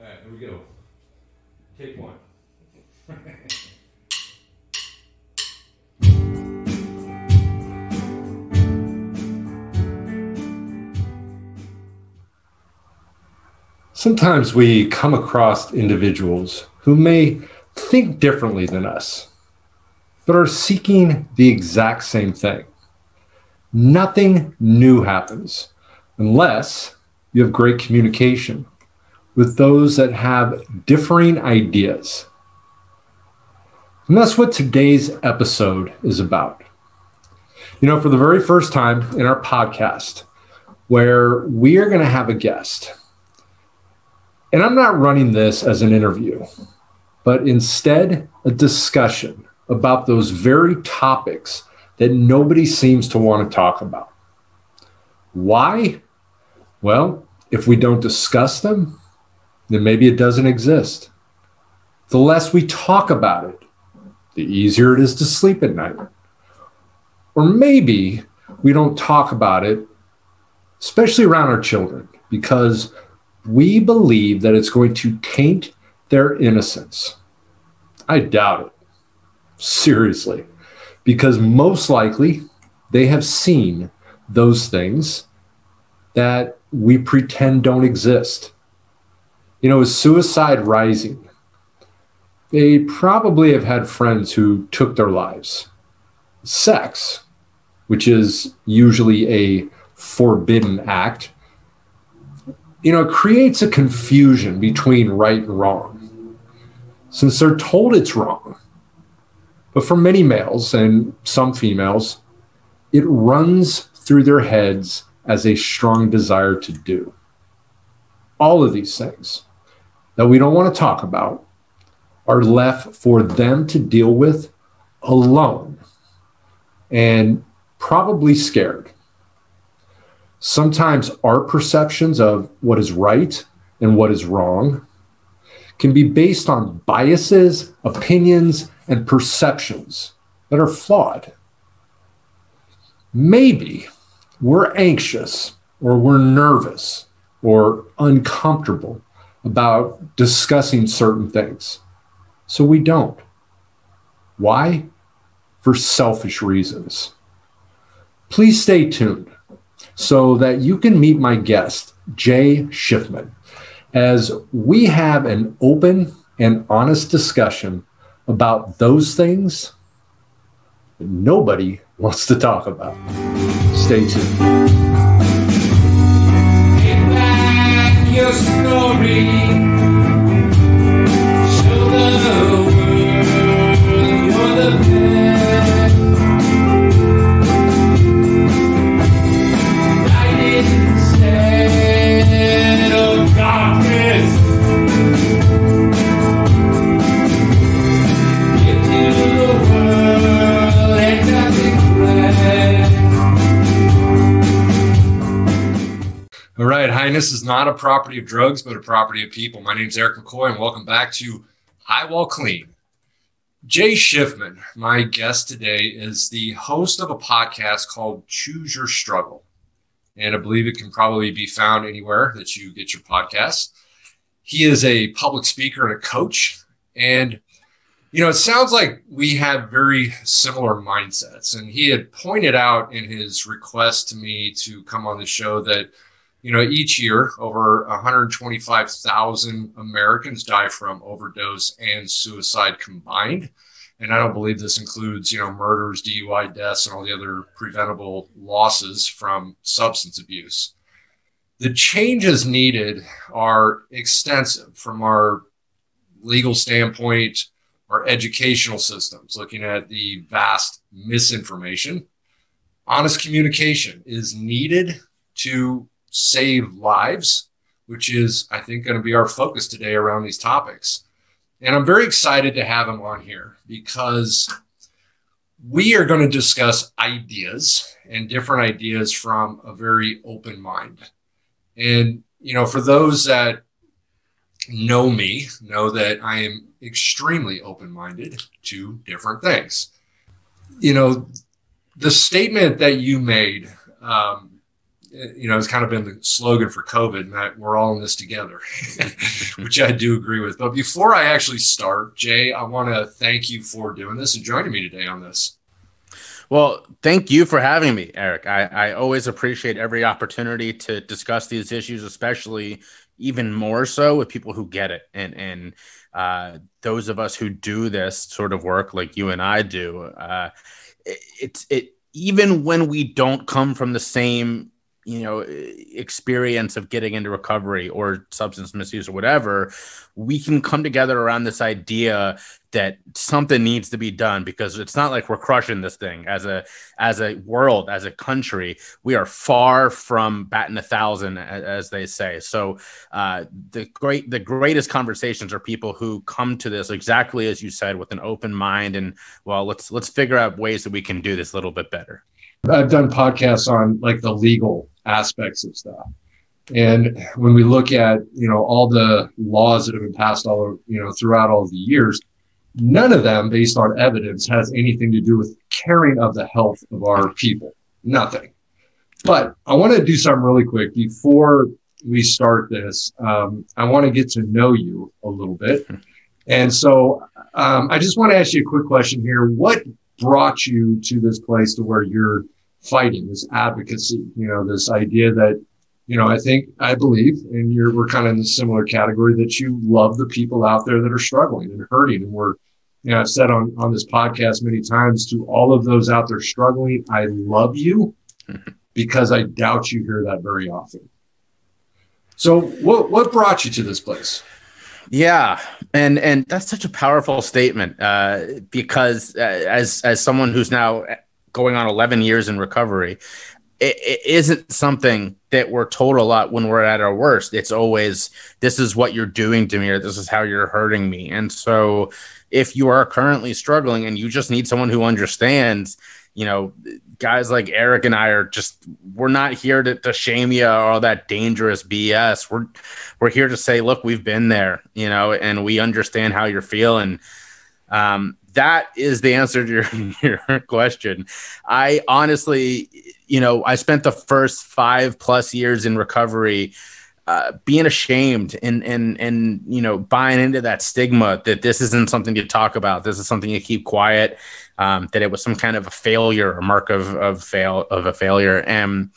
All right, here we go. Take one. Sometimes we come across individuals who may think differently than us, but are seeking the exact same thing. Nothing new happens unless you have great communication with those that have differing ideas. And that's what today's episode is about. You know, for the very first time in our podcast, where we are going to have a guest. And I'm not running this as an interview, but instead a discussion about those very topics that nobody seems to want to talk about. Why? Well, if we don't discuss them, then maybe it doesn't exist. The less we talk about it, the easier it is to sleep at night. Or maybe we don't talk about it, especially around our children, because we believe that it's going to taint their innocence. I doubt it. Seriously. Because most likely they have seen those things that we pretend don't exist. You know, is suicide rising? They probably have had friends who took their lives. Sex, which is usually a forbidden act, you know, creates a confusion between right and wrong. Since they're told it's wrong, but for many males and some females, it runs through their heads as a strong desire to do. All of these things that we don't want to talk about are left for them to deal with alone and probably scared. Sometimes our perceptions of what is right and what is wrong can be based on biases, opinions, and perceptions that are flawed. Maybe we're anxious or we're nervous or uncomfortable about discussing certain things. So we don't. Why? For selfish reasons. Please stay tuned so that you can meet my guest, Jay Shifman, as we have an open and honest discussion about those things that nobody wants to talk about. Stay tuned. Your story. Highness is not a property of drugs, but a property of people. My name is Eric McCoy, and welcome back to High While Clean. Jay Shifman, my guest today, is the host of a podcast called Choose Your Struggle. And I believe it can probably be found anywhere that you get your podcasts. He is a public speaker and a coach. And, you know, it sounds like we have very similar mindsets. And he had pointed out in his request to me to come on the show that you know, each year over 125,000 Americans die from overdose and suicide combined. And I don't believe this includes, you know, murders, DUI deaths, and all the other preventable losses from substance abuse. The changes needed are extensive from our legal standpoint, our educational systems, looking at the vast misinformation. Honest communication is needed to save lives, which is, I think, going to be our focus today around these topics. And I'm very excited to have him on here because we are going to discuss ideas and different ideas from a very open mind. And, you know, for those that know me, know that I am extremely open minded to different things. You know, the statement that you made um, you know, it's kind of been the slogan for COVID, that we're all in this together, which I do agree with. But before I actually start, Jay, I want to thank you for doing this and joining me today on this. Well, thank you for having me, Eric. I, I always appreciate every opportunity to discuss these issues, especially even more so with people who get it and and uh, those of us who do this sort of work like you and I do. Uh, it, it's it even when we don't come from the same you know experience of getting into recovery or substance misuse or whatever we can come together around this idea that something needs to be done because it's not like we're crushing this thing. As a as a world as a country we are far from batting a thousand as they say. So uh, the great the greatest conversations are people who come to this exactly as you said with an open mind and well let's let's figure out ways that we can do this a little bit better. I've done podcasts on like the legal aspects of stuff. And when we look at, you know, all the laws that have been passed all, you know, throughout all the years, none of them based on evidence has anything to do with caring of the health of our people. Nothing. But I want to do something really quick before we start this. Um, I want to get to know you a little bit. And so um, I just want to ask you a quick question here. What brought you to this place to where you're fighting, this advocacy, you know, this idea that, you know, I think, I believe, and you're, we're kind of in the similar category that you love the people out there that are struggling and hurting. And we're, you know, I've said on, on this podcast many times to all of those out there struggling, I love you because I doubt you hear that very often. So what, what brought you to this place? Yeah, and and that's such a powerful statement uh, because uh, as as someone who's now going on 11 years in recovery, it, it isn't something that we're told a lot when we're at our worst. It's always, this is what you're doing to me, or this is how you're hurting me. And so, if you are currently struggling and you just need someone who understands, you know, guys like Eric and I are just, we're not here to, to shame you or all that dangerous BS. We're, we're here to say, look, we've been there, you know, and we understand how you're feeling. Um, that is the answer to your, your question. I honestly, you know, I spent the first five plus years in recovery uh, being ashamed and and and you know buying into that stigma that this isn't something to talk about. This is something to keep quiet. Um, that it was some kind of a failure, a mark of of fail of a failure, and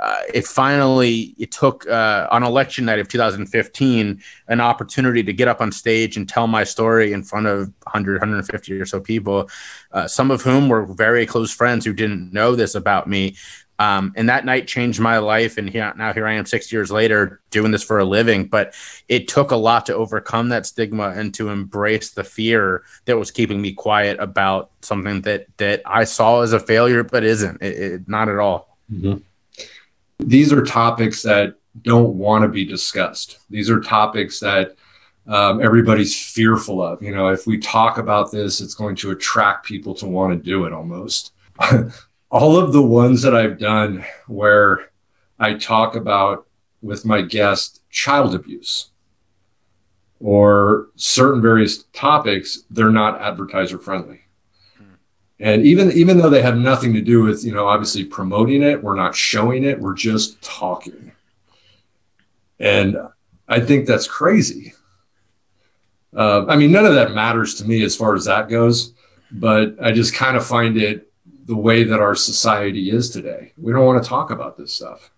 uh, it finally it took uh, on election night of 2015 an opportunity to get up on stage and tell my story in front of 100 150 or so people uh, some of whom were very close friends who didn't know this about me. Um, and that night changed my life and here, now here i am six years later doing this for a living. But it took a lot to overcome that stigma and to embrace the fear that was keeping me quiet about something that that i saw as a failure but isn't it, it, not at all. Mm-hmm these are topics that don't want to be discussed. These are topics that um, everybody's fearful of. You know, if we talk about this, it's going to attract people to want to do it almost. All of the ones that I've done where I talk about with my guest child abuse or certain various topics, they're not advertiser friendly. And even even though they have nothing to do with, you know, obviously promoting it, we're not showing it, we're just talking. And I think that's crazy. Uh, I mean, none of that matters to me as far as that goes, but I just kind of find it the way that our society is today. We don't want to talk about this stuff.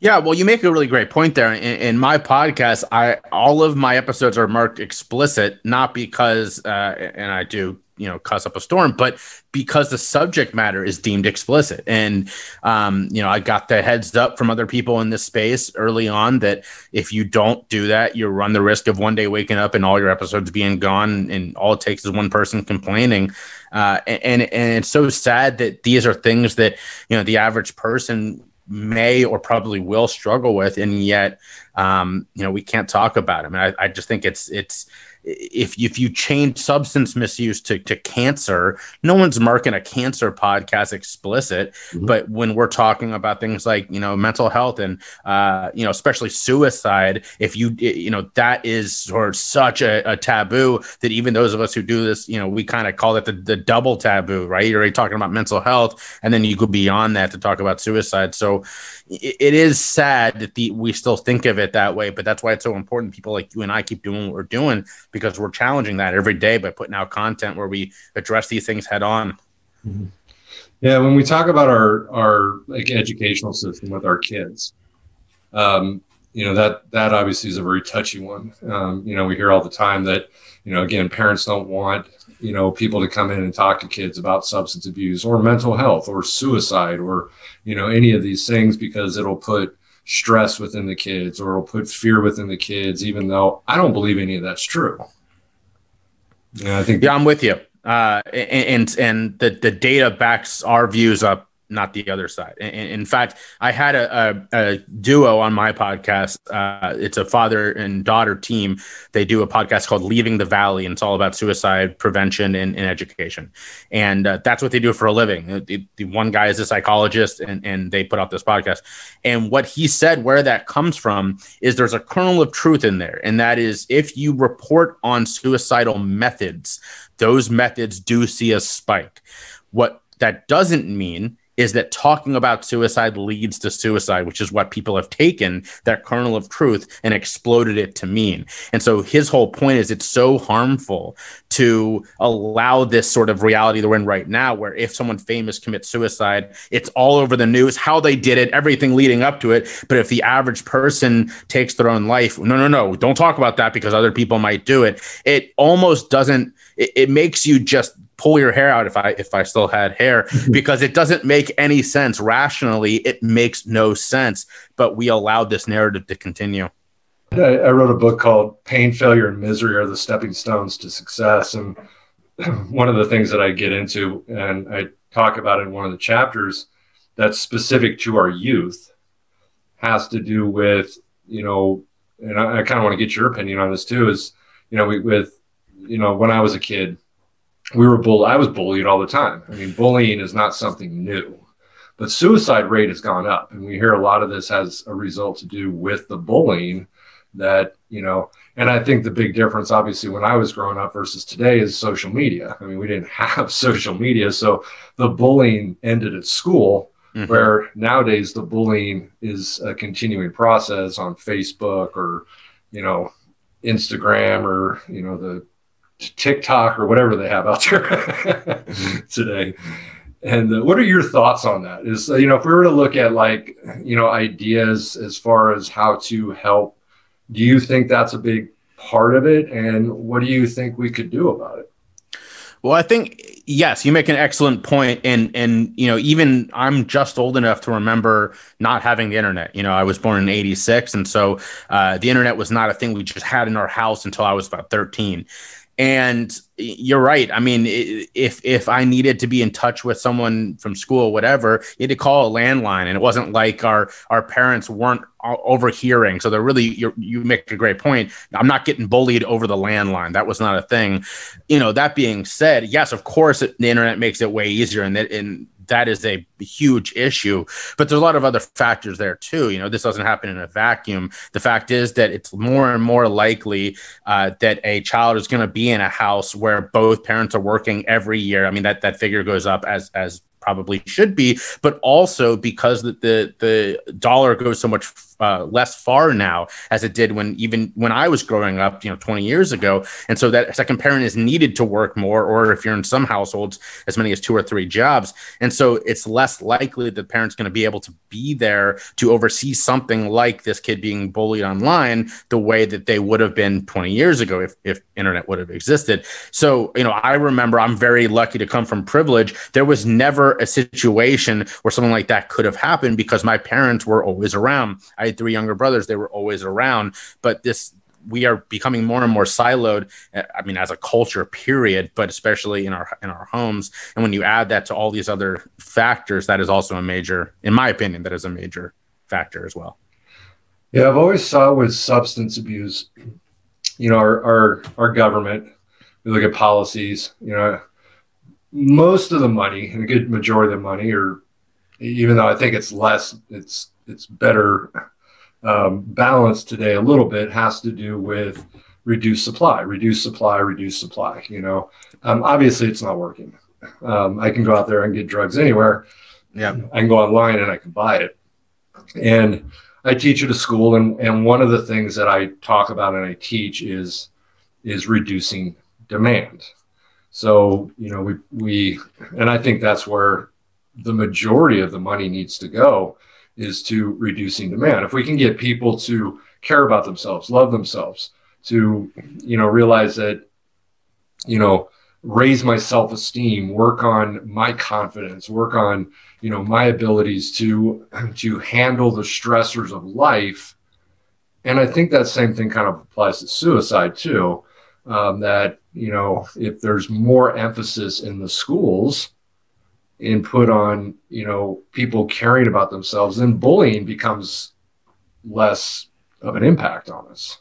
Yeah, well, you make a really great point there. In, in, my podcast, I all of my episodes are marked explicit, not because, uh, and I do you know cause up a storm but because the subject matter is deemed explicit. And um, you know i got the heads up from other people in this space early on that if you don't do that you run the risk of one day waking up and all your episodes being gone and all it takes is one person complaining. Uh, and and it's so sad that these are things that you know the average person may or probably will struggle with and yet um, you know, we can't talk about them mean, I, I just think it's it's if if you change substance misuse to, to cancer, no one's marking a cancer podcast explicit. Mm-hmm. But when we're talking about things like you know mental health and uh, you know especially suicide, if you you know that is sort of such a, a taboo that even those of us who do this, you know, we kind of call it the, the double taboo, right? You're already talking about mental health, and then you go beyond that to talk about suicide. So it, it is sad that the, we still think of it that way, but that's why it's so important. People like you and I keep doing what we're doing because we're challenging that every day by putting out content where we address these things head on. Mm-hmm. Yeah, when we talk about our our like educational system with our kids, um, you know that that obviously is a very touchy one. Um, you know, we hear all the time that you know again parents don't want you know people to come in and talk to kids about substance abuse or mental health or suicide or you know any of these things because it'll put stress within the kids or it'll put fear within the kids, even though I don't believe any of that's true. Yeah, I think. Yeah, I'm with you. Uh, and and the the data backs our views up not the other side. In, in fact, I had a, a, a, duo on my podcast. Uh, it's a father and daughter team. They do a podcast called Leaving the Valley, and it's all about suicide prevention and, and education. And uh, that's what they do for a living. The, the, one guy is a psychologist, and, and they put out this podcast. And what he said, where that comes from, is there's a kernel of truth in there. And that is if you report on suicidal methods, those methods do see a spike. What that doesn't mean is that talking about suicide leads to suicide, which is what people have taken that kernel of truth and exploded it to mean. And so his whole point is it's so harmful to allow this sort of reality that we're in right now, where if someone famous commits suicide, it's all over the news, how they did it, everything leading up to it. But if the average person takes their own life, no, no, no, don't talk about that because other people might do it. It almost doesn't, it, it makes you just pull your hair out if I if I still had hair because it doesn't make any sense rationally. It makes no sense, but we allowed this narrative to continue. I, I wrote a book called "Pain, Failure, and Misery Are the Stepping Stones to Success," and one of the things that I get into and I talk about in one of the chapters that's specific to our youth has to do with you know, and I, I kind of want to get your opinion on this too. Is you know, we, with you know, when I was a kid we were bull. I was bullied all the time. I mean, bullying is not something new, but suicide rate has gone up, and we hear a lot of this has a result to do with the bullying that you know. And I think the big difference, obviously, when I was growing up versus today, is social media. I mean, we didn't have social media, so the bullying ended at school. Mm-hmm. Where nowadays the bullying is a continuing process on Facebook or, you know, Instagram or you know the TikTok or whatever they have out there today. And uh, what are your thoughts on that? Is uh, you know if we were to look at like you know ideas as far as how to help, do you think that's a big part of it? And what do you think we could do about it? Well, I think yes, you make an excellent point, and and you know even I'm just old enough to remember not having the internet. You know, I was born in '86, and so uh, the internet was not a thing we just had in our house until I was about 13. And you're right. I mean, if if I needed to be in touch with someone from school, whatever, you had to call a landline, and it wasn't like our our parents weren't overhearing. So they're really you you make a great point. I'm not getting bullied over the landline. That was not a thing. You know. That being said, yes, of course, the internet makes it way easier, and that and that is a huge issue. But there's a lot of other factors there too. You know, this doesn't happen in a vacuum. The fact is that it's more and more likely uh, that a child is going to be in a house where both parents are working every year. I mean, that that figure goes up as as probably should be, but also because the the, the dollar goes so much uh, less far now as it did when even when I was growing up, you know, 20 years ago. And so that second parent is needed to work more, or if you're in some households, as many as two or three jobs. And so it's less likely that the parent's going to be able to be there to oversee something like this kid being bullied online the way that they would have been 20 years ago if, if internet would have existed. So, you know, I remember I'm very lucky to come from privilege. There was never a situation where something like that could have happened because my parents were always around. I had three younger brothers; they were always around. But this we are becoming more and more siloed eh, i mean as a culture period but especially in our in our homes and when you add that to all these other factors that is also a major in my opinion that is a major factor as well Yeah, I've always saw with substance abuse, you know, our, our, our government, we look at policies, you know, most of the money and a good majority of the money, or even though I think it's less, it's, it's better um, balanced today a little bit has to do with reduce supply, reduce supply, reduce supply. You know, um, obviously it's not working. Um, I can go out there and get drugs anywhere. Yeah, I can go online and I can buy it. And I teach at a school, and and one of the things that I talk about and I teach is is reducing demand. So you know, we we and I think that's where the majority of the money needs to go is to reducing demand. If we can get people to care about themselves, love themselves, to you know realize that you know raise my self-esteem work on my confidence work on you know my abilities to to handle the stressors of life and i think that same thing kind of applies to suicide too um, that you know if there's more emphasis in the schools and put on you know people caring about themselves then bullying becomes less of an impact on us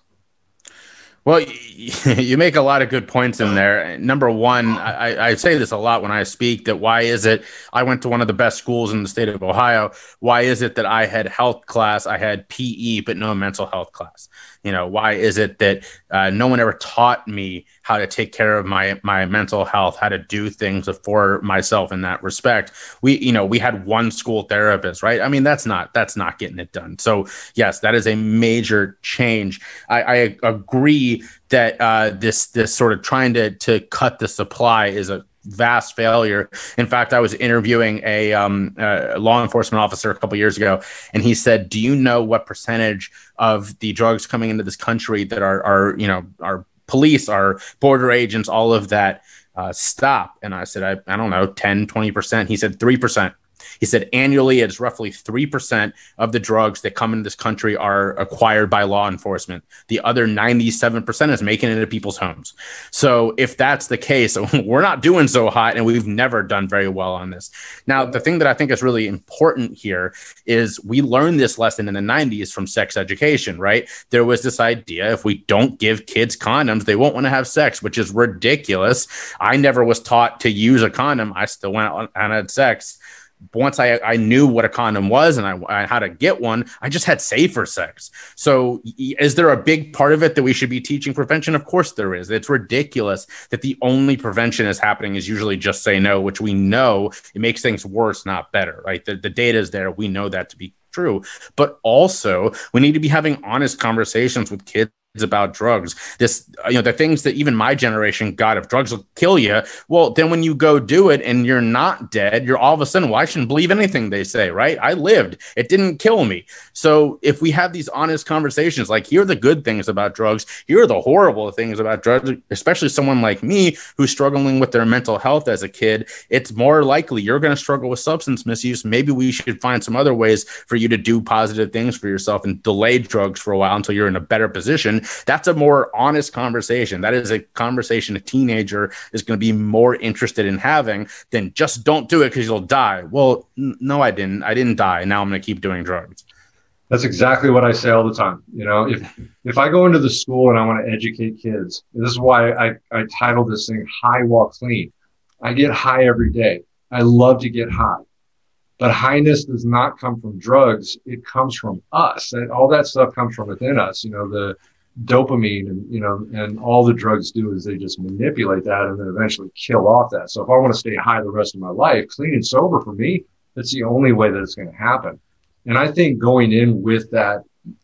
well, you make a lot of good points in there. Number one, I, I, say this a lot when I speak that why is it I went to one of the best schools in the state of Ohio? Why is it that I had health class, I had PE, but no mental health class? You know, why is it that uh, no one ever taught me how to take care of my my mental health, how to do things for myself in that respect? We, you know, we had one school therapist, right? I mean, that's not that's not getting it done. So yes, that is a major change. I, I agree that uh, this this sort of trying to to cut the supply is a vast failure. In fact, I was interviewing a, um, a law enforcement officer a couple years ago, and he said, "Do you know what percentage of the drugs coming into this country that are, are you know, our police, our border agents, all of that uh, stop?" And I said, I, "I don't know, 10, 20 percent." He said, three percent." He said annually, it's roughly 3% of the drugs that come into this country are acquired by law enforcement. The other 97% is making it into people's homes. So if that's the case, we're not doing so hot and we've never done very well on this. Now, the thing that I think is really important here is we learned this lesson in the 90s from sex education, right? There was this idea if we don't give kids condoms, they won't want to have sex, which is ridiculous. I never was taught to use a condom. I still went and had sex once I, I knew what a condom was and I, I how to get one, I just had safer sex. So, is there a big part of it that we should be teaching prevention? Of course, there is. It's ridiculous that the only prevention is happening is usually just say no, which we know it makes things worse, not better, right? The, the data is there. We know that to be true. But also, we need to be having honest conversations with kids about drugs. This, uh, you know, the things that even my generation got if drugs will kill you. Well, then when you go do it and you're not dead, you're all of a sudden, well, I shouldn't believe anything they say, right? I lived, it didn't kill me. So if we have these honest conversations, like here are the good things about drugs, here are the horrible things about drugs, especially someone like me who's struggling with their mental health as a kid, it's more likely you're going to struggle with substance misuse. Maybe we should find some other ways for you to do positive things for yourself and delay drugs for a while until you're in a better position that's a more honest conversation. That is a conversation a teenager is going to be more interested in having than just don't do it because you'll die. Well, n- no, I didn't. I didn't die. Now I'm going to keep doing drugs. That's exactly what I say all the time. You know, if if I go into the school and I want to educate kids, this is why I, I titled this thing High While Clean. I get high every day. I love to get high. But highness does not come from drugs. It comes from us. And all that stuff comes from within us. You know, the dopamine and you know and all the drugs do is they just manipulate that and then eventually kill off that. So if i want to stay high the rest of my life clean and sober for me that's the only way that it's going to happen. And i think going in with that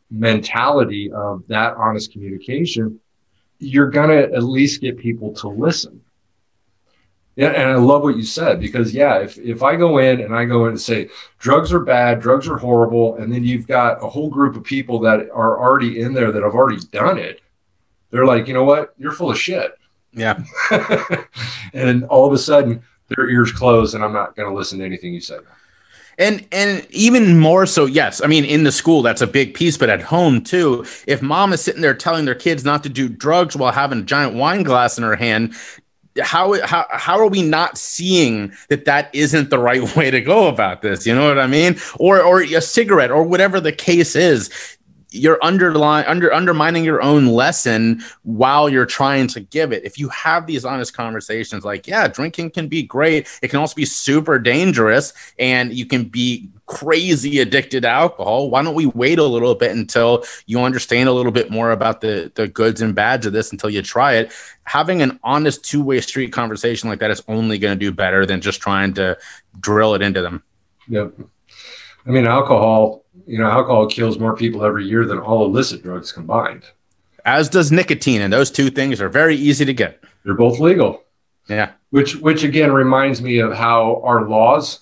mentality of that honest communication you're going to at least get people to listen yeah, and I love what you said because yeah, if if I go in and I go in and say drugs are bad, drugs are horrible, and then you've got a whole group of people that are already in there that have already done it, they're like, you know what, you're full of shit. Yeah. and all of a sudden their ears close and I'm not going to listen to anything you say. And and even more so, yes. I mean, in the school, that's a big piece, but at home too. If mom is sitting there telling their kids not to do drugs while having a giant wine glass in her hand, how how how are we not seeing that that isn't the right way to go about this? You know what I mean? Or or a cigarette or whatever the case is. you're underlying under undermining your own lesson while you're trying to give it. If you have these honest conversations, like yeah, drinking can be great, it can also be super dangerous, and you can be crazy addicted to alcohol. Why don't we wait a little bit until you understand a little bit more about the the goods and bads of this until you try it? Having an honest two way street conversation like that is only going to do better than just trying to drill it into them. Yep. I mean, alcohol you know, alcohol kills more people every year than all illicit drugs combined. As does nicotine, and those two things are very easy to get. They're both legal. Yeah. Which which again reminds me of how our laws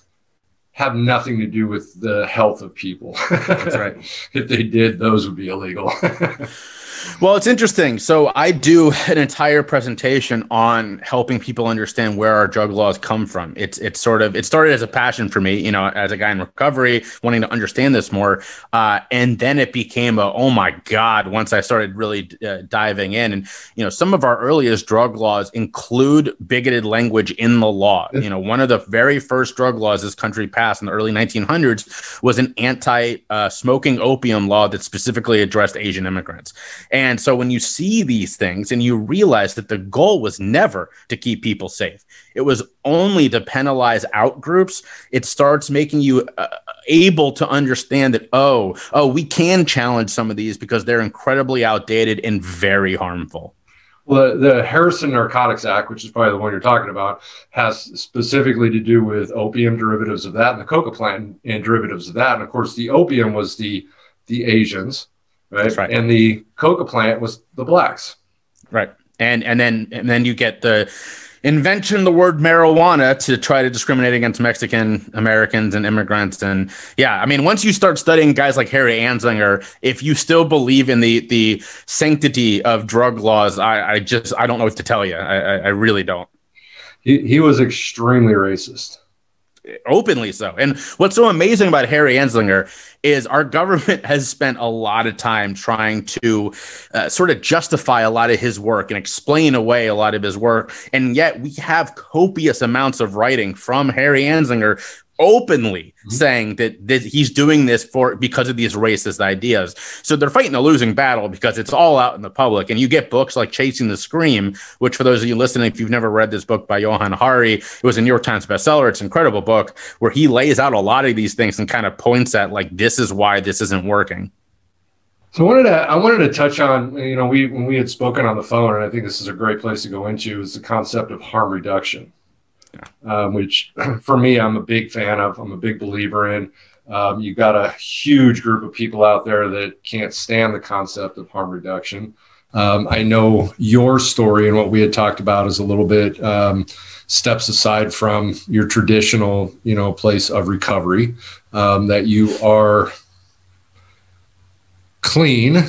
have nothing to do with the health of people. That's right. if they did, those would be illegal. Well, it's interesting. So I do an entire presentation on helping people understand where our drug laws come from. It's it's sort of it started as a passion for me, you know, as a guy in recovery, wanting to understand this more, uh, and then it became a oh my god once I started really uh, diving in. And you know, some of our earliest drug laws include bigoted language in the law. You know, one of the very first drug laws this country passed in the early 1900s was an anti-smoking uh, opium law that specifically addressed Asian immigrants. And so when you see these things and you realize that the goal was never to keep people safe, it was only to penalize out groups, it starts making you uh, able to understand that, oh, oh, we can challenge some of these because they're incredibly outdated and very harmful. Well, the Harrison Narcotics Act, which is probably the one you're talking about, has specifically to do with opium derivatives of that and the coca plant and derivatives of that. And of course, the opium was the the Asians, right? right? And the coca plant was the blacks. Right. And and then and then you get the invention the word marijuana to try to discriminate against Mexican Americans and immigrants. And yeah, I mean, once you start studying guys like Harry Anslinger, if you still believe in the the sanctity of drug laws, I, I just I don't know what to tell you. I, I really don't. He he was extremely racist openly so. And what's so amazing about Harry Anslinger is our government has spent a lot of time trying to uh, sort of justify a lot of his work and explain away a lot of his work. And yet we have copious amounts of writing from Harry Anslinger openly mm-hmm. saying that, that he's doing this for because of these racist ideas. So they're fighting a losing battle because it's all out in the public. And you get books like Chasing the Scream, which for those of you listening, if you've never read this book by Johann Hari, it was a New York Times bestseller. It's an incredible book where he lays out a lot of these things and kind of points at like this is why this isn't working. So I wanted to I wanted to touch on you know we when we had spoken on the phone and I think this is a great place to go into is the concept of harm reduction um, which for me, I'm a big fan of. I'm a big believer in. Um, you've got a huge group of people out there that can't stand the concept of harm reduction. Um, I know your story and what we had talked about is a little bit um, steps aside from your traditional, you know, place of recovery. Um, that you are clean,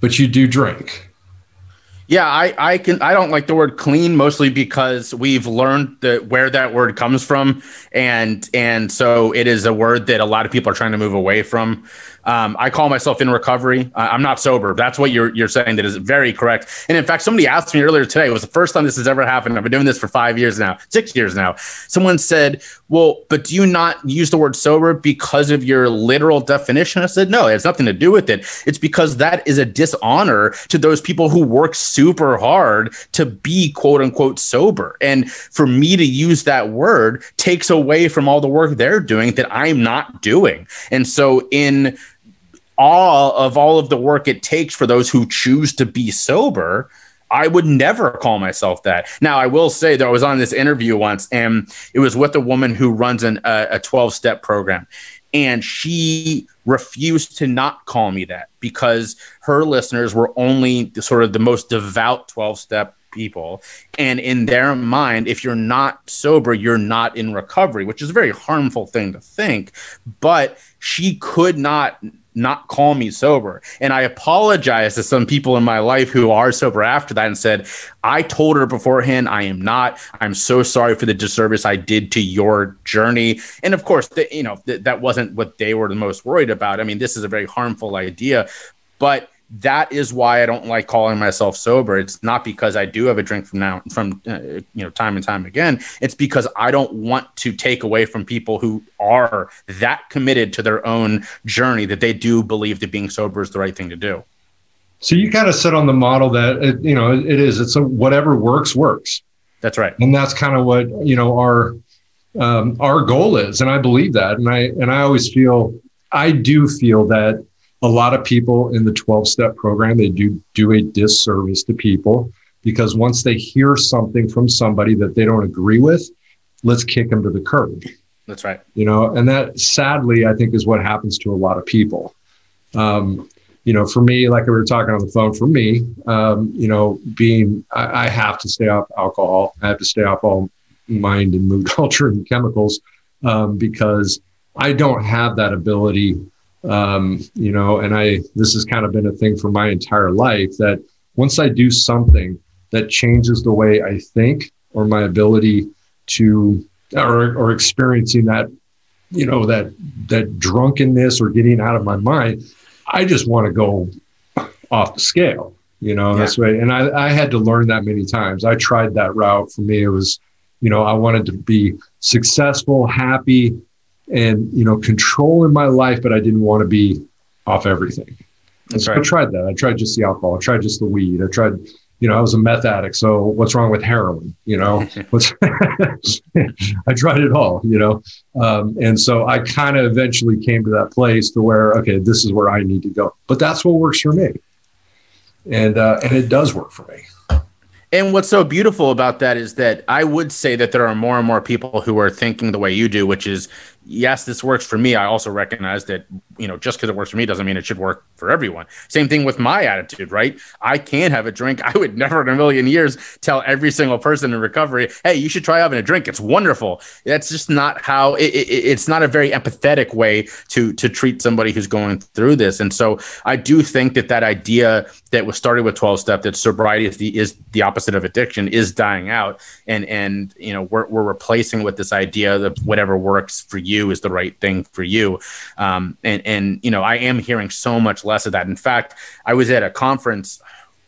but you do drink. Yeah, I, I can I don't like the word clean mostly because we've learned that where that word comes from and and so it is a word that a lot of people are trying to move away from. Um, I call myself in recovery. I'm not sober. That's what you're you're saying. That is very correct. And in fact, somebody asked me earlier today. It was the first time this has ever happened. I've been doing this for five years now, six years now. Someone said, "Well, but do you not use the word sober because of your literal definition?" I said, "No, it has nothing to do with it. It's because that is a dishonor to those people who work super hard to be quote unquote sober. And for me to use that word takes away from all the work they're doing that I'm not doing. And so in awe of all of the work it takes for those who choose to be sober, I would never call myself that. Now, I will say that I was on this interview once, and it was with a woman who runs an, a 12 step program. And she refused to not call me that because her listeners were only the, sort of the most devout 12 step people. And in their mind, if you're not sober, you're not in recovery, which is a very harmful thing to think. But she could not not call me sober. And I apologized to some people in my life who are sober after that and said, I told her beforehand, I am not. I'm so sorry for the disservice I did to your journey. And of course, the, you know, th- that wasn't what they were the most worried about. I mean, this is a very harmful idea, but that is why I don't like calling myself sober. It's not because I do have a drink from now from uh, you know time and time again. It's because I don't want to take away from people who are that committed to their own journey that they do believe that being sober is the right thing to do. So you kind of sit on the model that it, you know it is. It's a whatever works works. That's right, and that's kind of what you know our um, our goal is, and I believe that, and I and I always feel I do feel that a lot of people in the 12 step program they do do a disservice to people because once they hear something from somebody that they don't agree with let's kick them to the curb. That's right. You know and that sadly i think is what happens to a lot of people. Um, you know for me like we were talking on the phone for me um, you know being I, I, have to stay off alcohol. I have to stay off all mind and mood altering chemicals um, because i don't have that ability um, you know, and I, this has kind of been a thing for my entire life that once I do something that changes the way I think or my ability to, or, or experiencing that, you know, that, that drunkenness or getting out of my mind, I just want to go off the scale, you know, yeah. that's right. And I, I had to learn that many times. I tried that route. For me, it was, you know, I wanted to be successful, happy, and you know control in my life, but I didn't want to be off everything. So right. I tried that. I tried just the alcohol. I tried just the weed. I tried, you know, I was a meth addict. So what's wrong with heroin? You know, what's I tried it all. You know, um, and so I kind of eventually came to that place to where okay, this is where I need to go. But that's what works for me, and uh, and it does work for me. And what's so beautiful about that is that I would say that there are more and more people who are thinking the way you do, which is yes, this works for me. I also recognize that, you know, just because it works for me doesn't mean it should work for everyone. Same thing with my attitude, right? I can have a drink. I would never in a million years tell every single person in recovery, hey, you should try having a drink. It's wonderful. That's just not how it, it, it's not a very empathetic way to to treat somebody who's going through this. And so I do think that that idea that was started with 12 step that sobriety is the is the opposite of addiction is dying out and and you know we're, we're replacing with this idea that whatever works for you is the right thing for you um, and and you know i am hearing so much less of that in fact i was at a conference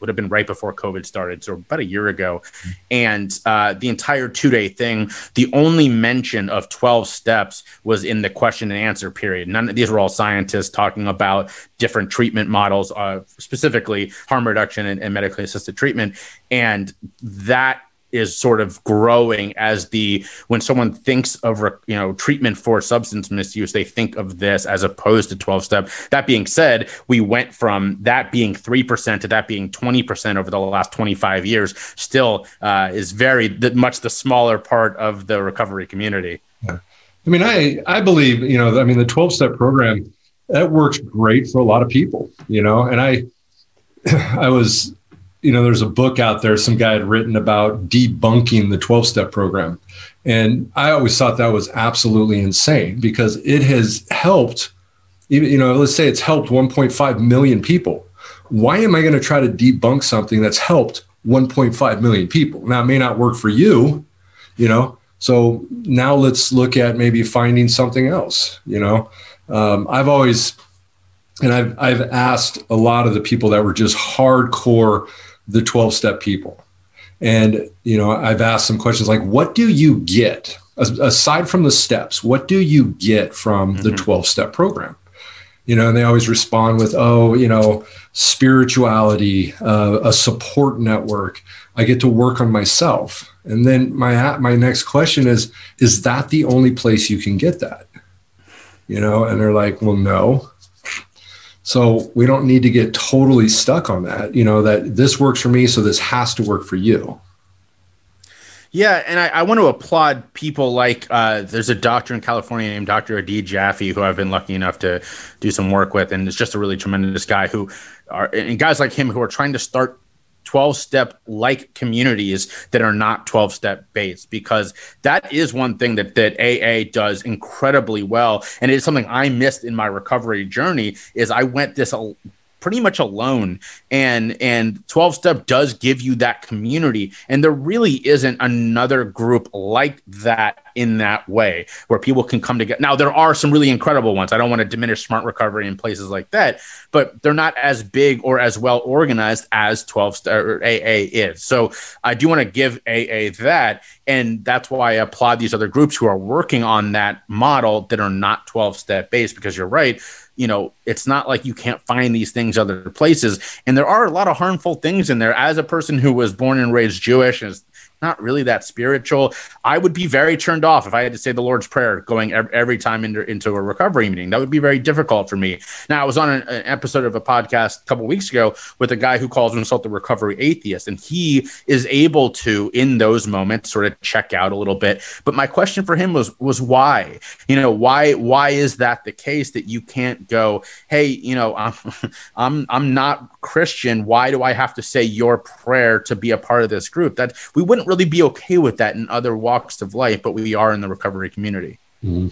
would have been right before COVID started, so about a year ago. And uh, the entire two day thing, the only mention of 12 steps was in the question and answer period. None of these were all scientists talking about different treatment models, uh, specifically harm reduction and, and medically assisted treatment. And that is sort of growing as the when someone thinks of you know treatment for substance misuse they think of this as opposed to 12 step that being said we went from that being 3% to that being 20% over the last 25 years still uh, is very much the smaller part of the recovery community yeah. i mean i i believe you know i mean the 12 step program that works great for a lot of people you know and i i was you know, there's a book out there some guy had written about debunking the 12 step program. And I always thought that was absolutely insane because it has helped, even you know, let's say it's helped 1.5 million people. Why am I going to try to debunk something that's helped 1.5 million people? Now, it may not work for you, you know, so now let's look at maybe finding something else, you know. Um, I've always, and I've, I've asked a lot of the people that were just hardcore the 12 step people. And, you know, I've asked some questions like, what do you get aside from the steps? What do you get from mm-hmm. the 12 step program? You know, and they always respond with, oh, you know, spirituality, uh, a support network. I get to work on myself. And then my my next question is, is that the only place you can get that? You know, and they're like, well, no. So we don't need to get totally stuck on that, you know, that this works for me, so this has to work for you. Yeah, and I, I want to applaud people like uh, there's a doctor in California named Dr. Adi Jaffe who I've been lucky enough to do some work with, and is just a really tremendous guy who are and guys like him who are trying to start 12 step like communities that are not 12 step based because that is one thing that that AA does incredibly well. And it is something I missed in my recovery journey is I went this pretty much alone and and 12 step does give you that community and there really isn't another group like that in that way where people can come together. Now, there are some really incredible ones. I don't want to diminish smart recovery in places like that, but they're not as big or as well organized as 12 star AA is. So I do want to give AA that. And that's why I applaud these other groups who are working on that model that are not 12 step based, because you're right you know, it's not like you can't find these things other places. And there are a lot of harmful things in there. As a person who was born and raised Jewish and not really that spiritual. I would be very turned off if I had to say the Lord's Prayer going every time into, into a recovery meeting. That would be very difficult for me. Now, I was on an, an episode of a podcast a couple weeks ago with a guy who calls himself the recovery atheist, and he is able to, in those moments, sort of check out a little bit. But my question for him was was why? You know, why why is that the case that you can't go, hey, you know, I'm I'm I'm not Christian. Why do I have to say your prayer to be a part of this group? That we wouldn't wouldn't really be okay with that in other walks of life, but we are in the recovery community. Mm-hmm.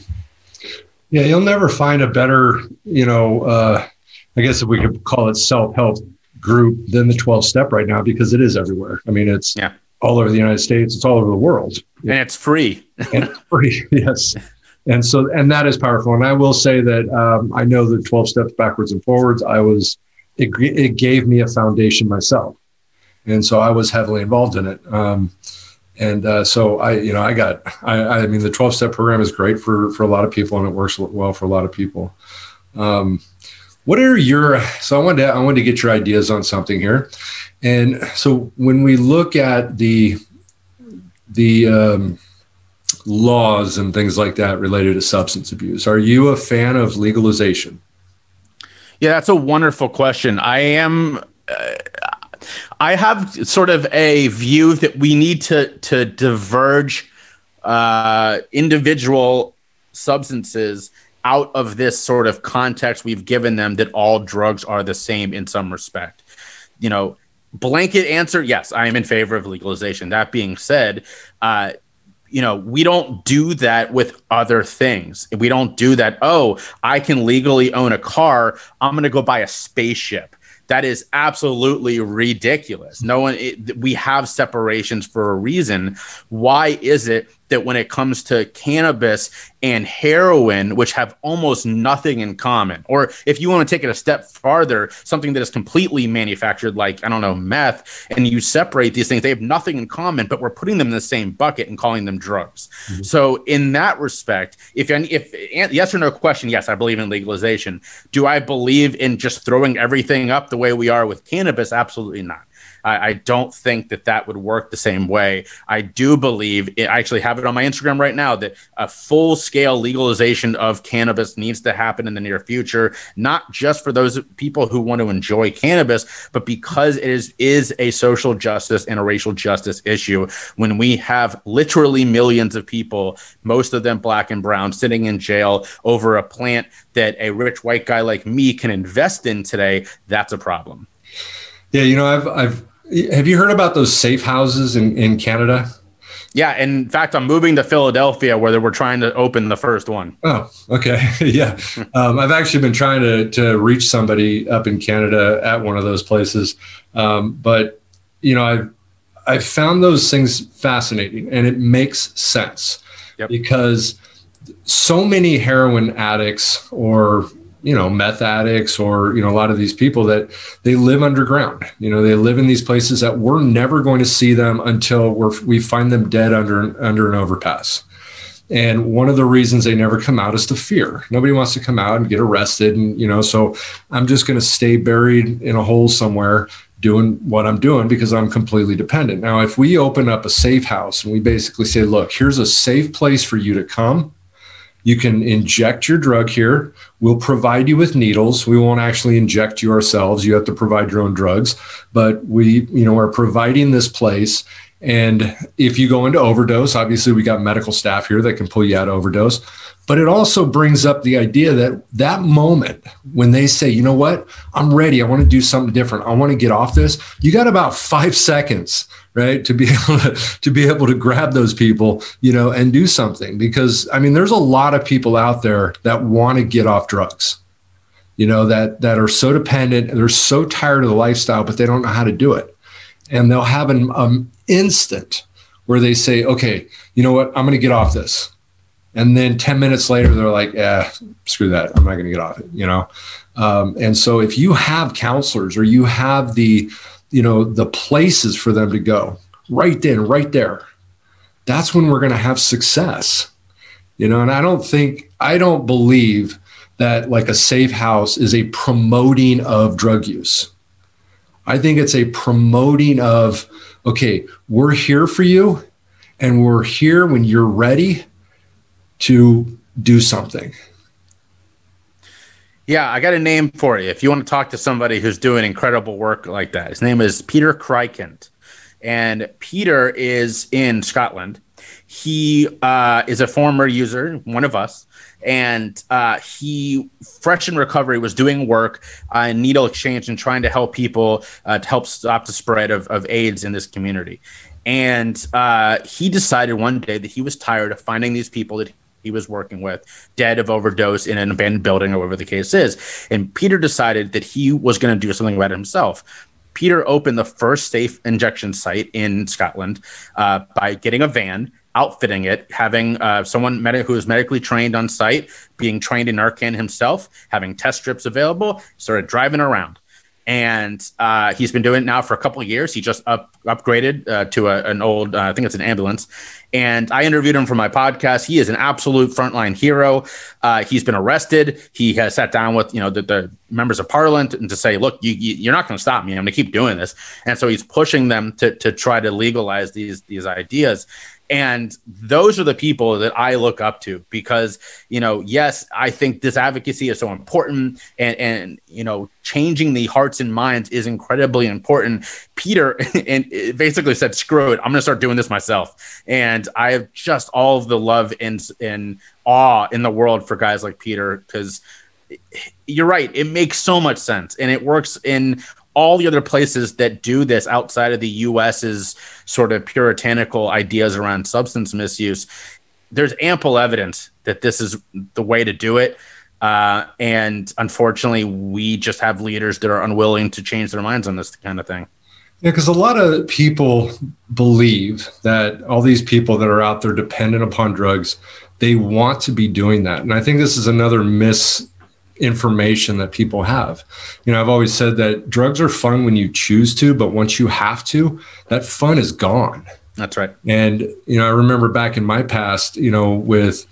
Yeah, you'll never find a better, you know, uh, I guess if we could call it self help group than the 12 step right now because it is everywhere. I mean, it's yeah. all over the United States, it's all over the world. And it's free. and it's free, yes. And so, and that is powerful. And I will say that um, I know the 12 steps backwards and forwards. I was, it, it gave me a foundation myself and so I was heavily involved in it. Um, and uh, so I, you know, I got, I, I mean, the 12 step program is great for, for a lot of people and it works well for a lot of people. Um, what are your, so I wanted to, I wanted to get your ideas on something here. And so when we look at the, the, um, laws and things like that related to substance abuse, are you a fan of legalization? Yeah, that's a wonderful question. I am, uh, I have sort of a view that we need to to diverge uh, individual substances out of this sort of context we've given them that all drugs are the same in some respect. You know, blanket answer yes, I am in favor of legalization. That being said, uh, you know, we don't do that with other things. We don't do that. Oh, I can legally own a car. I'm going to go buy a spaceship that is absolutely ridiculous. No one, it, we have separations for a reason. Why is it that when it comes to cannabis and heroin, which have almost nothing in common, or if you want to take it a step farther, something that is completely manufactured, like, I don't know, meth, and you separate these things, they have nothing in common, but we're putting them in the same bucket and calling them drugs. Mm-hmm. So, in that respect, if, if yes or no question, yes, I believe in legalization. Do I believe in just throwing everything up the way we are with cannabis? Absolutely not. I, I don't think that that would work the same way. I do believe, it, I actually have it on my Instagram right now, that a full scale legalization of cannabis needs to happen in the near future, not just for those people who want to enjoy cannabis, but because it is, is a social justice and a racial justice issue. When we have literally millions of people, most of them black and brown, sitting in jail over a plant that a rich white guy like me can invest in today, that's a problem. Yeah, you know, I've I've have you heard about those safe houses in, in Canada? Yeah, in fact, I'm moving to Philadelphia where they were trying to open the first one. Oh, okay, yeah. Um, I've actually been trying to to reach somebody up in Canada at one of those places, um, but you know, I've I've found those things fascinating, and it makes sense yep. because so many heroin addicts or you know meth addicts or you know a lot of these people that they live underground. You know they live in these places that we're never going to see them until we're, we find them dead under under an overpass. And one of the reasons they never come out is the fear. Nobody wants to come out and get arrested and you know so i'm just going to stay buried in a hole somewhere doing what i'm doing because i'm completely dependent. Now if we open up a safe house and we basically say look here's a safe place for you to come you can inject your drug here. We'll provide you with needles. We won't actually inject you ourselves. You have to provide your own drugs, but we, you know, are providing this place. And if you go into overdose, obviously we got medical staff here that can pull you out of overdose. But it also brings up the idea that that moment when they say, you know what, I'm ready. I want to do something different. I want to get off this. You got about five seconds right to be able to, to be able to grab those people you know and do something because i mean there's a lot of people out there that want to get off drugs you know that that are so dependent they're so tired of the lifestyle but they don't know how to do it and they'll have an um, instant where they say, okay, you know what, I'm going to get off this. And then 10 minutes later, they're like, yeah, screw that. I'm not going to get off it, you know? Um, and so if you have counselors or you have the, you know, the places for them to go right then, right there, that's when we're going to have success, you know? And I don't think, I don't believe that like a safe house is a promoting of drug use. I think it's a promoting of, okay, we're here for you and we're here when you're ready to do something. Yeah, I got a name for you. If you want to talk to somebody who's doing incredible work like that, his name is Peter Krykant. And Peter is in Scotland. He uh, is a former user, one of us, and uh, he, fresh in recovery, was doing work uh, in needle exchange and trying to help people uh, to help stop the spread of, of AIDS in this community. And uh, he decided one day that he was tired of finding these people that he was working with dead of overdose in an abandoned building or whatever the case is. And Peter decided that he was going to do something about it himself. Peter opened the first safe injection site in Scotland uh, by getting a van, outfitting it, having uh, someone med- who is medically trained on site, being trained in Narcan himself, having test strips available, started driving around and uh, he's been doing it now for a couple of years. He just up, upgraded uh, to a, an old, uh, I think it's an ambulance. And I interviewed him for my podcast. He is an absolute frontline hero. Uh, he's been arrested. He has sat down with you know the, the members of parliament and to say, look, you, you, are not going to stop me. I'm going to keep doing this. And so he's pushing them to to try to legalize these these ideas. And those are the people that I look up to because, you know, yes, I think this advocacy is so important and, and you know, changing the hearts and minds is incredibly important. Peter and basically said, screw it, I'm going to start doing this myself. And I have just all of the love and, and awe in the world for guys like Peter because eh, you're right. It makes so much sense and it works in all the other places that do this outside of the US's sort of puritanical ideas around substance misuse, there's ample evidence that this is the way to do it. Uh, and unfortunately, we just have leaders that are unwilling to change their minds on this kind of thing. Yeah, because a lot of people believe that all these people that are out there dependent upon drugs, they want to be doing that. And I think this is another mis information that people have. You know, I've always said that drugs are fun when you choose to, but once you have to, that fun is gone. That's right. And, you know, I remember back in my past, you know, with,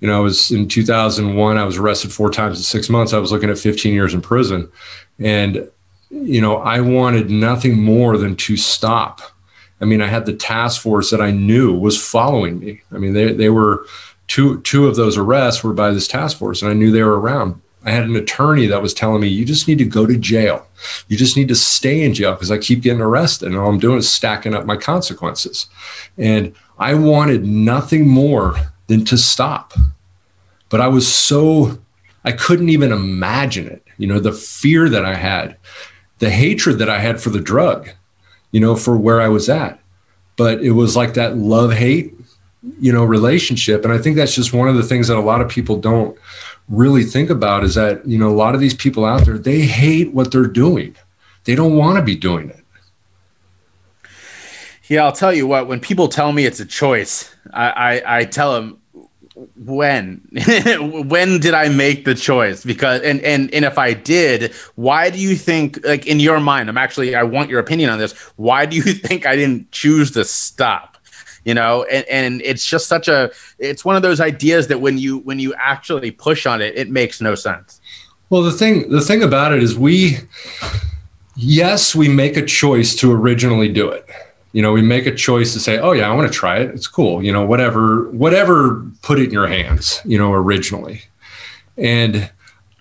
you know, I was in 2001, I was arrested four times in six months. I was looking at 15 years in prison. And, you know, I wanted nothing more than to stop. I mean, I had the task force that I knew was following me. I mean, they, they were two, two of those arrests were by this task force and I knew they were around I had an attorney that was telling me, you just need to go to jail. You just need to stay in jail because I keep getting arrested and all I'm doing is stacking up my consequences. And I wanted nothing more than to stop. But I was so, I couldn't even imagine it. You know, the fear that I had, the hatred that I had for the drug, you know, for where I was at. But it was like that love hate, you know, relationship. And I think that's just one of the things that a lot of people don't really think about is that you know a lot of these people out there they hate what they're doing. They don't want to be doing it. Yeah i'll tell you what when people tell me it's a choice i i, I tell them when? When did i make the choice? Because and and and if i did why do you think like in your mind i'm actually i want your opinion on this why do you think i didn't choose to stop you know and, and it's just such a it's one of those ideas that when you when you actually push on it it makes no sense. Well the thing the thing about it is we yes we make a choice to originally do it. You know we make a choice to say oh yeah i want to try it. It's cool. You know whatever whatever put it in your hands you know originally. And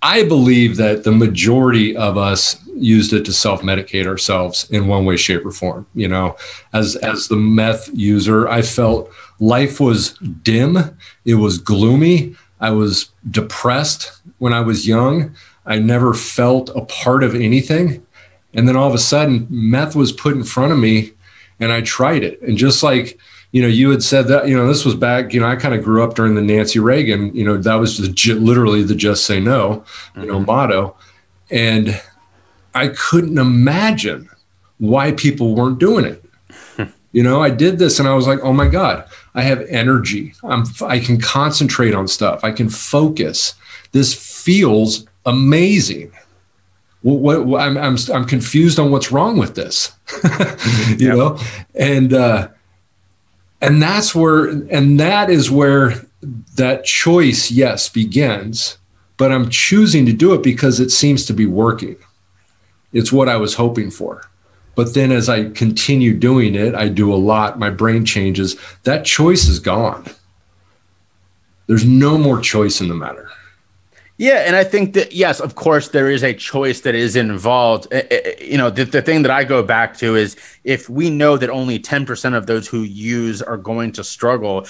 i believe that the majority of us used it to self-medicate ourselves in one way shape or form you know? As as the meth user i felt life was dim it was gloomy i was depressed when i was young i never felt a part of anything and then all of a sudden meth was put in front of me and i tried it. And just like you know you had said that you know this was back you know i kind of grew up during the nancy reagan you know that was the, literally the just say no you know mm-hmm. motto and I couldn't imagine why people weren't doing it. You know, I did this and I was like, oh my God, I have energy. I'm, I can concentrate on stuff. I can focus. This feels amazing. What, what, I'm, I'm, I'm confused on what's wrong with this, you yep. know? And, uh, and that's where, and that is where that choice, yes, begins, but I'm choosing to do it because it seems to be working. It's what I was hoping for. But then as I continue doing it, I do a lot, my brain changes. That choice is gone. There's no more choice in the matter. Yeah, and I think that yes, of course, there is a choice that is involved. Eh, eh, eh, you know, the, the thing that I go back to is if we know that only ten percent of those who use are going to struggle,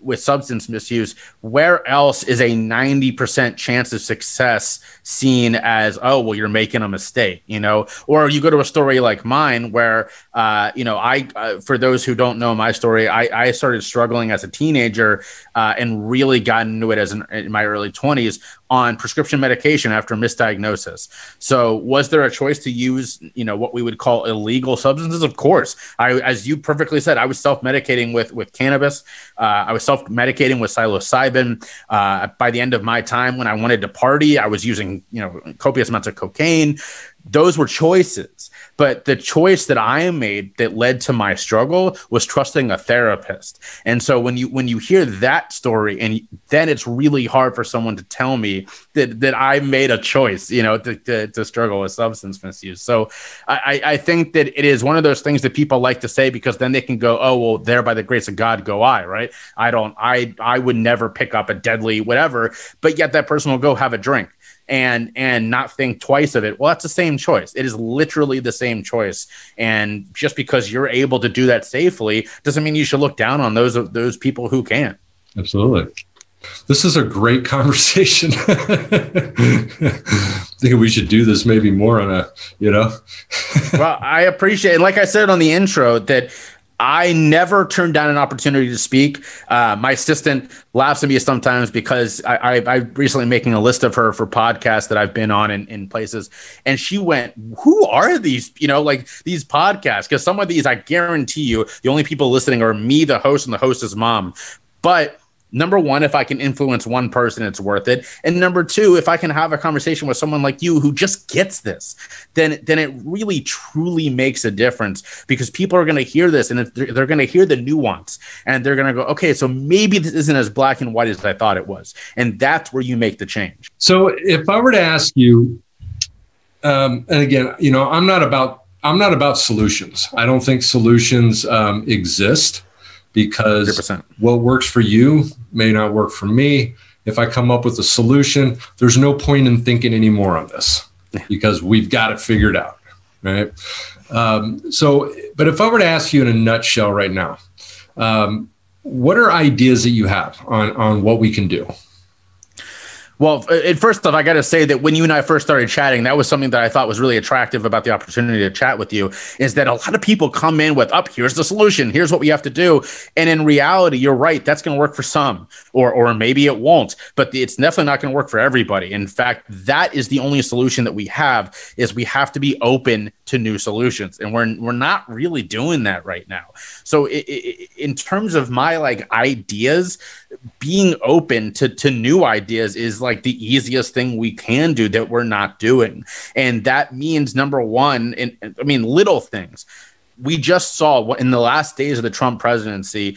with substance misuse, where else is a 90% chance of success seen as, oh, well, you're making a mistake, you know? Or you go to a story like mine where, uh, you know, I, uh, for those who don't know my story, I, I started struggling as a teenager uh, and really got into it as an, in my early 20s on prescription medication after misdiagnosis. So, was there a choice to use, you know, what we would call illegal substances? Of course. I, as you perfectly said, I was self-medicating with with cannabis. Uh, I was self-medicating with psilocybin. Uh, by the end of my time, when I wanted to party, I was using, you know, copious amounts of cocaine those were choices. But the choice that I made that led to my struggle was trusting a therapist. And so when you when you hear that story, and then it's really hard for someone to tell me that that I made a choice, you know, to, to, to struggle with substance misuse. So I, I think that it is one of those things that people like to say because then they can go, oh well, there by the grace of God go I, right? I don't I I would never pick up a deadly whatever, but yet that person will go have a drink and and not think twice of it. Well that's the same choice. It is literally the same choice. And just because you're able to do that safely doesn't mean you should look down on those those people who can't. Absolutely. This is a great conversation. I think we should do this maybe more on a, you know. well, I appreciate, and like I said on the intro, that I never turned down an opportunity to speak. Uh, my assistant laughs at me sometimes because I, I, I recently making a list of her for podcasts that I've been on in, in places, and she went, "Who are these? You know, like these podcasts? Because some of these, I guarantee you, the only people listening are me, the host, and the host's mom." But number one, if I can influence one person, it's worth it. And number two, if I can have a conversation with someone like you who just gets this, then then it really truly makes a difference because people are going to hear this and they're, they're going to hear the nuance and they're going to go, okay, so maybe this isn't as black and white as I thought it was, and that's where you make the change. So if I were to ask you, um, and again, you know, I'm not about I'm not about solutions. I don't think solutions um, exist because 100%. what works for you may not work for me. If I come up with a solution, there's no point in thinking anymore on this because we've got it figured out. Right. Um, so, but if I were to ask you in a nutshell right now, um, what are ideas that you have on, on what we can do? Well, uh, at first off, I got to say that when you and I first started chatting, that was something that I thought was really attractive about the opportunity to chat with you. Is that a lot of people come in with, "Up, oh, here's the solution. Here's what we have to do," and in reality, you're right. That's going to work for some, or or maybe it won't. But it's definitely not going to work for everybody. In fact, that is the only solution that we have. Is we have to be open to new solutions, and we're we're not really doing that right now. So, it, it, in terms of my like ideas, being open to to new ideas is like the easiest thing we can do that we're not doing and that means number one and i mean little things we just saw in the last days of the trump presidency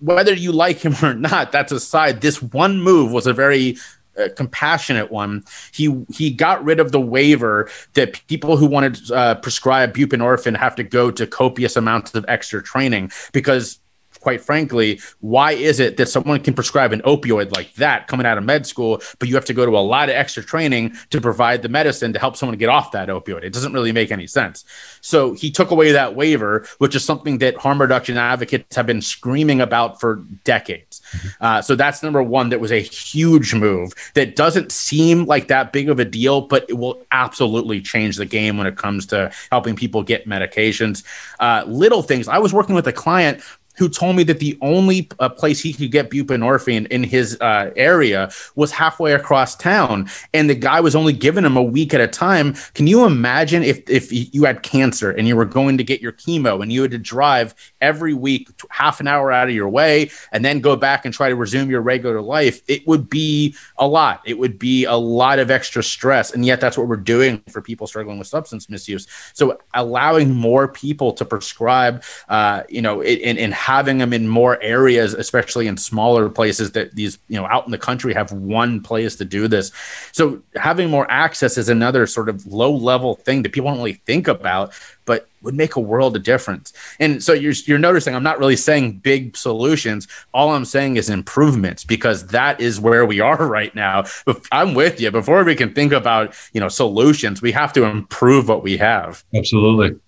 whether you like him or not that's aside this one move was a very uh, compassionate one. He he got rid of the waiver that people who wanted to uh, prescribe buprenorphine have to go to copious amounts of extra training because quite frankly, why is it that someone can prescribe an opioid like that coming out of med school, but you have to go to a lot of extra training to provide the medicine to help someone get off that opioid? It doesn't really make any sense. So he took away that waiver, which is something that harm reduction advocates have been screaming about for decades. Mm-hmm. Uh, so that's number one. That was a huge move that doesn't seem like that big of a deal, but it will absolutely change the game when it comes to helping people get medications. Uh, little things. I was working with a client who told me that the only uh, place he could get buprenorphine in his uh, area was halfway across town, and the guy was only giving him a week at a time. Can you imagine if if you had cancer and you were going to get your chemo and you had to drive every week half an hour out of your way and then go back and try to resume your regular life? It would be a lot. It would be a lot of extra stress, and yet that's what we're doing for people struggling with substance misuse. So allowing more people to prescribe, uh, you know, in, in having them in more areas, especially in smaller places that these, you know, out in the country have one place to do this. So having more access is another sort of low level thing that people don't really think about, but would make a world of difference. And so you're, you're noticing I'm not really saying big solutions. All I'm saying is improvements because that is where we are right now. I'm with you. Before we can think about, you know, solutions, we have to improve what we have. Absolutely.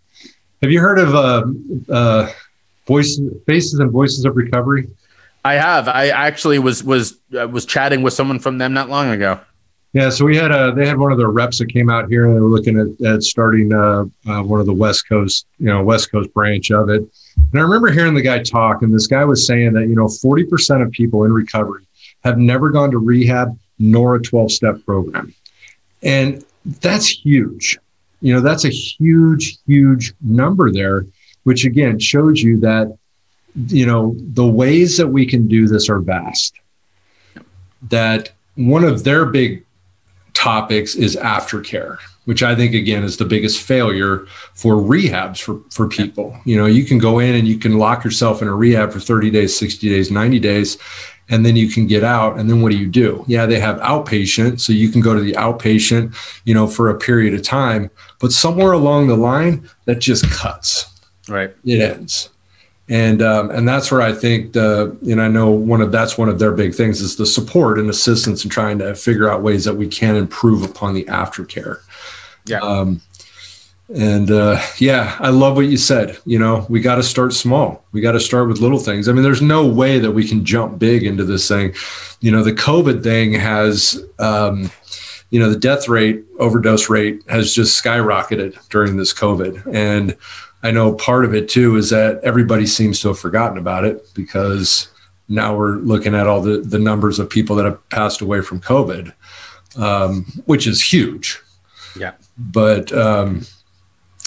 Have you heard of uh, uh, voices, faces and voices of recovery? I have. I actually was was uh, was chatting with someone from them not long ago. Yeah, so we had a they had one of their reps that came out here and they were looking at, at starting uh, uh, one of the West Coast, you know, West Coast branch of it. And I remember hearing the guy talk, and this guy was saying that you know forty percent of people in recovery have never gone to rehab nor a twelve step program, and that's huge. You know, that's a huge, huge number there which again shows you that you know the ways that we can do this are vast. That one of their big topics is aftercare which i think again is the biggest failure for rehabs for, for people. You know you can go in and you can lock yourself in a rehab for 30 days 60 days 90 days and then you can get out. And then what do you do? Yeah they have outpatient so you can go to the outpatient you know for a period of time. But somewhere along the line that just cuts right it ends and um, and that's where I think the and I know one of that's one of their big things is the support and assistance in trying to figure out ways that we can improve upon the aftercare. Yeah. Um, and uh, yeah, I love what you said. You know, we got to start small. We got to start with little things. I mean, there's no way that we can jump big into this thing. You know, the COVID thing has, um, you know, the death rate, overdose rate has just skyrocketed during this COVID, and I know part of it too is that everybody seems to have forgotten about it because now we're looking at all the, the numbers of people that have passed away from COVID, um, which is huge. Yeah. But um,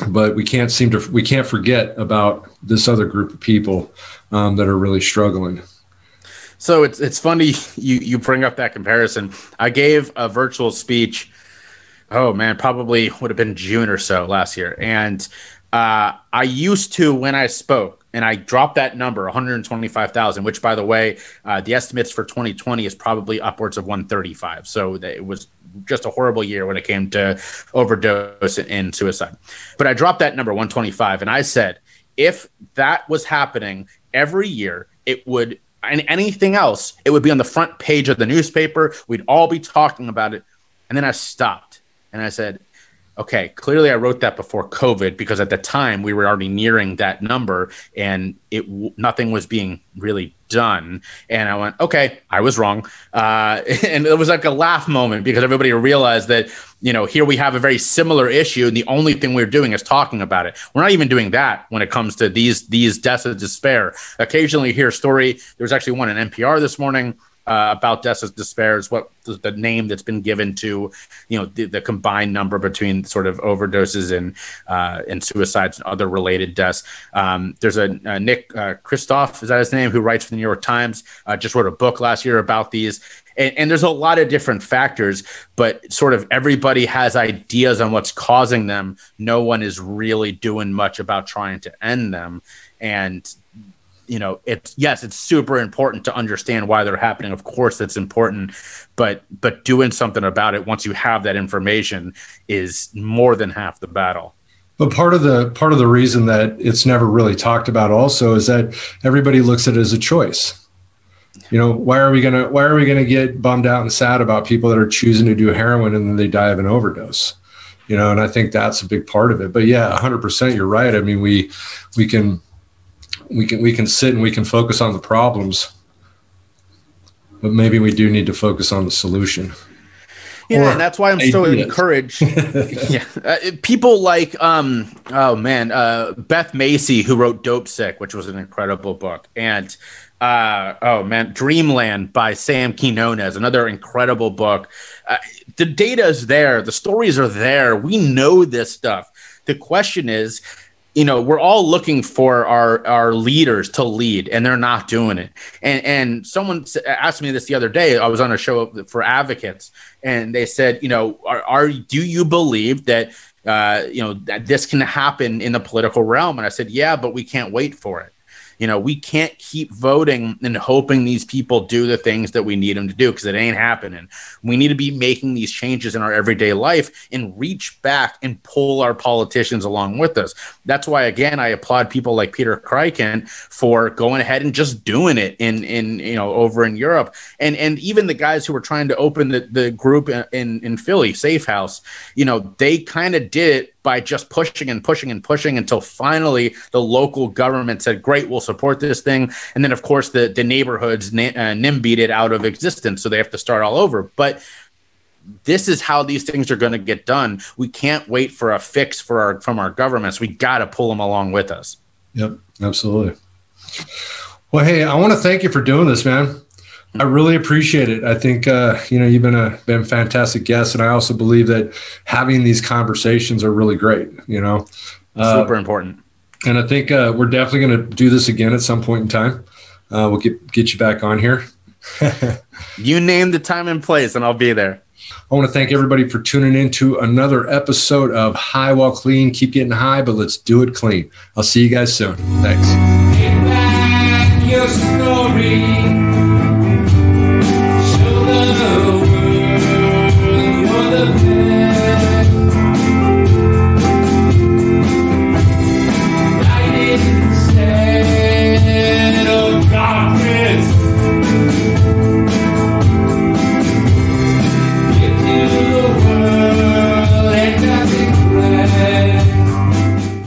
but we can't seem to we can't forget about this other group of people um, that are really struggling. So it's it's funny you you bring up that comparison. I gave a virtual speech. Oh man, probably would have been June or so last year, and uh, I used to when I spoke, and I dropped that number, 125,000, which, by the way, uh, the estimates for 2020 is probably upwards of 135. So it was just a horrible year when it came to overdose and suicide. But I dropped that number, 125, and I said, if that was happening every year, it would, and anything else, it would be on the front page of the newspaper. We'd all be talking about it. And then I stopped and I said, okay, clearly I wrote that before COVID because at the time we were already nearing that number and it nothing was being really done. And I went, okay, I was wrong. Uh, and it was like a laugh moment because everybody realized that you know here we have a very similar issue, and the only thing we're doing is talking about it. We're not even doing that when it comes to these these deaths of despair. Occasionally, hear a story. There was actually one in NPR this morning uh, about deaths of despair is what the, name that's been given to you know the, the, combined number between sort of overdoses and uh, and suicides and other related deaths. Um, there's a, a Nick uh, Kristof is that his name who writes for the New York Times uh, just wrote a book last year about these. And, and there's a lot of different factors, but sort of everybody has ideas on what's causing them. No one is really doing much about trying to end them. And you know it's yes it's super important to understand why they're happening. Of course it's important but but doing something about it once you have that information is more than half the battle. But part of the part of the reason that it's never really talked about also is that everybody looks at it as a choice. You know why are we gonna why are we gonna get bummed out and sad about people that are choosing to do heroin and then they die of an overdose? You know and i think that's a big part of it. But yeah 100% you're right. I mean we we can we can we can sit and we can focus on the problems but maybe we do need to focus on the solution Yeah, or and that's why I'm so encouraged. yeah, uh, people like um, oh man, uh, Beth Macy, who wrote Dopesick, which was an incredible book, and uh, oh man, Dreamland by Sam Quinones, another incredible book. Uh, the data is there, the stories are there. We know this stuff. The question is, you know, we're all looking for our our leaders to lead, and they're not doing it. And and someone asked me this the other day. I was on a show for advocates, and they said, you know, are, are do you believe that uh, you know that this can happen in the political realm? And I said, yeah, but we can't wait for it. You know, we can't keep voting and hoping these people do the things that we need them to do because it ain't happening. We need to be making these changes in our everyday life and reach back and pull our politicians along with us. That's why, again, I applaud people like Peter Krykant for going ahead and just doing it in, in you know, over in Europe. And and even the guys who were trying to open the, the group in, in, in Philly, Safe House, you know, they kind of did it by just pushing and pushing and pushing until finally the local government said, "Great, we'll support this thing." And then, of course, the the neighborhoods uh, NIMBY'd it out of existence, so they have to start all over. But this is how these things are going to get done. We can't wait for a fix for our from our governments. We got to pull them along with us. Yep, absolutely. Well, hey, I want to thank you for doing this, man. I really appreciate it. I think uh, you know you've been a been a fantastic guest, and I also believe that having these conversations are really great. You know, uh, super important. And I think uh, we're definitely going to do this again at some point in time. Uh, we'll get get you back on here. you name the time and place, and I'll be there. I want to thank everybody for tuning in to another episode of High While Clean. Keep getting high, but let's do it clean. I'll see you guys soon. Thanks.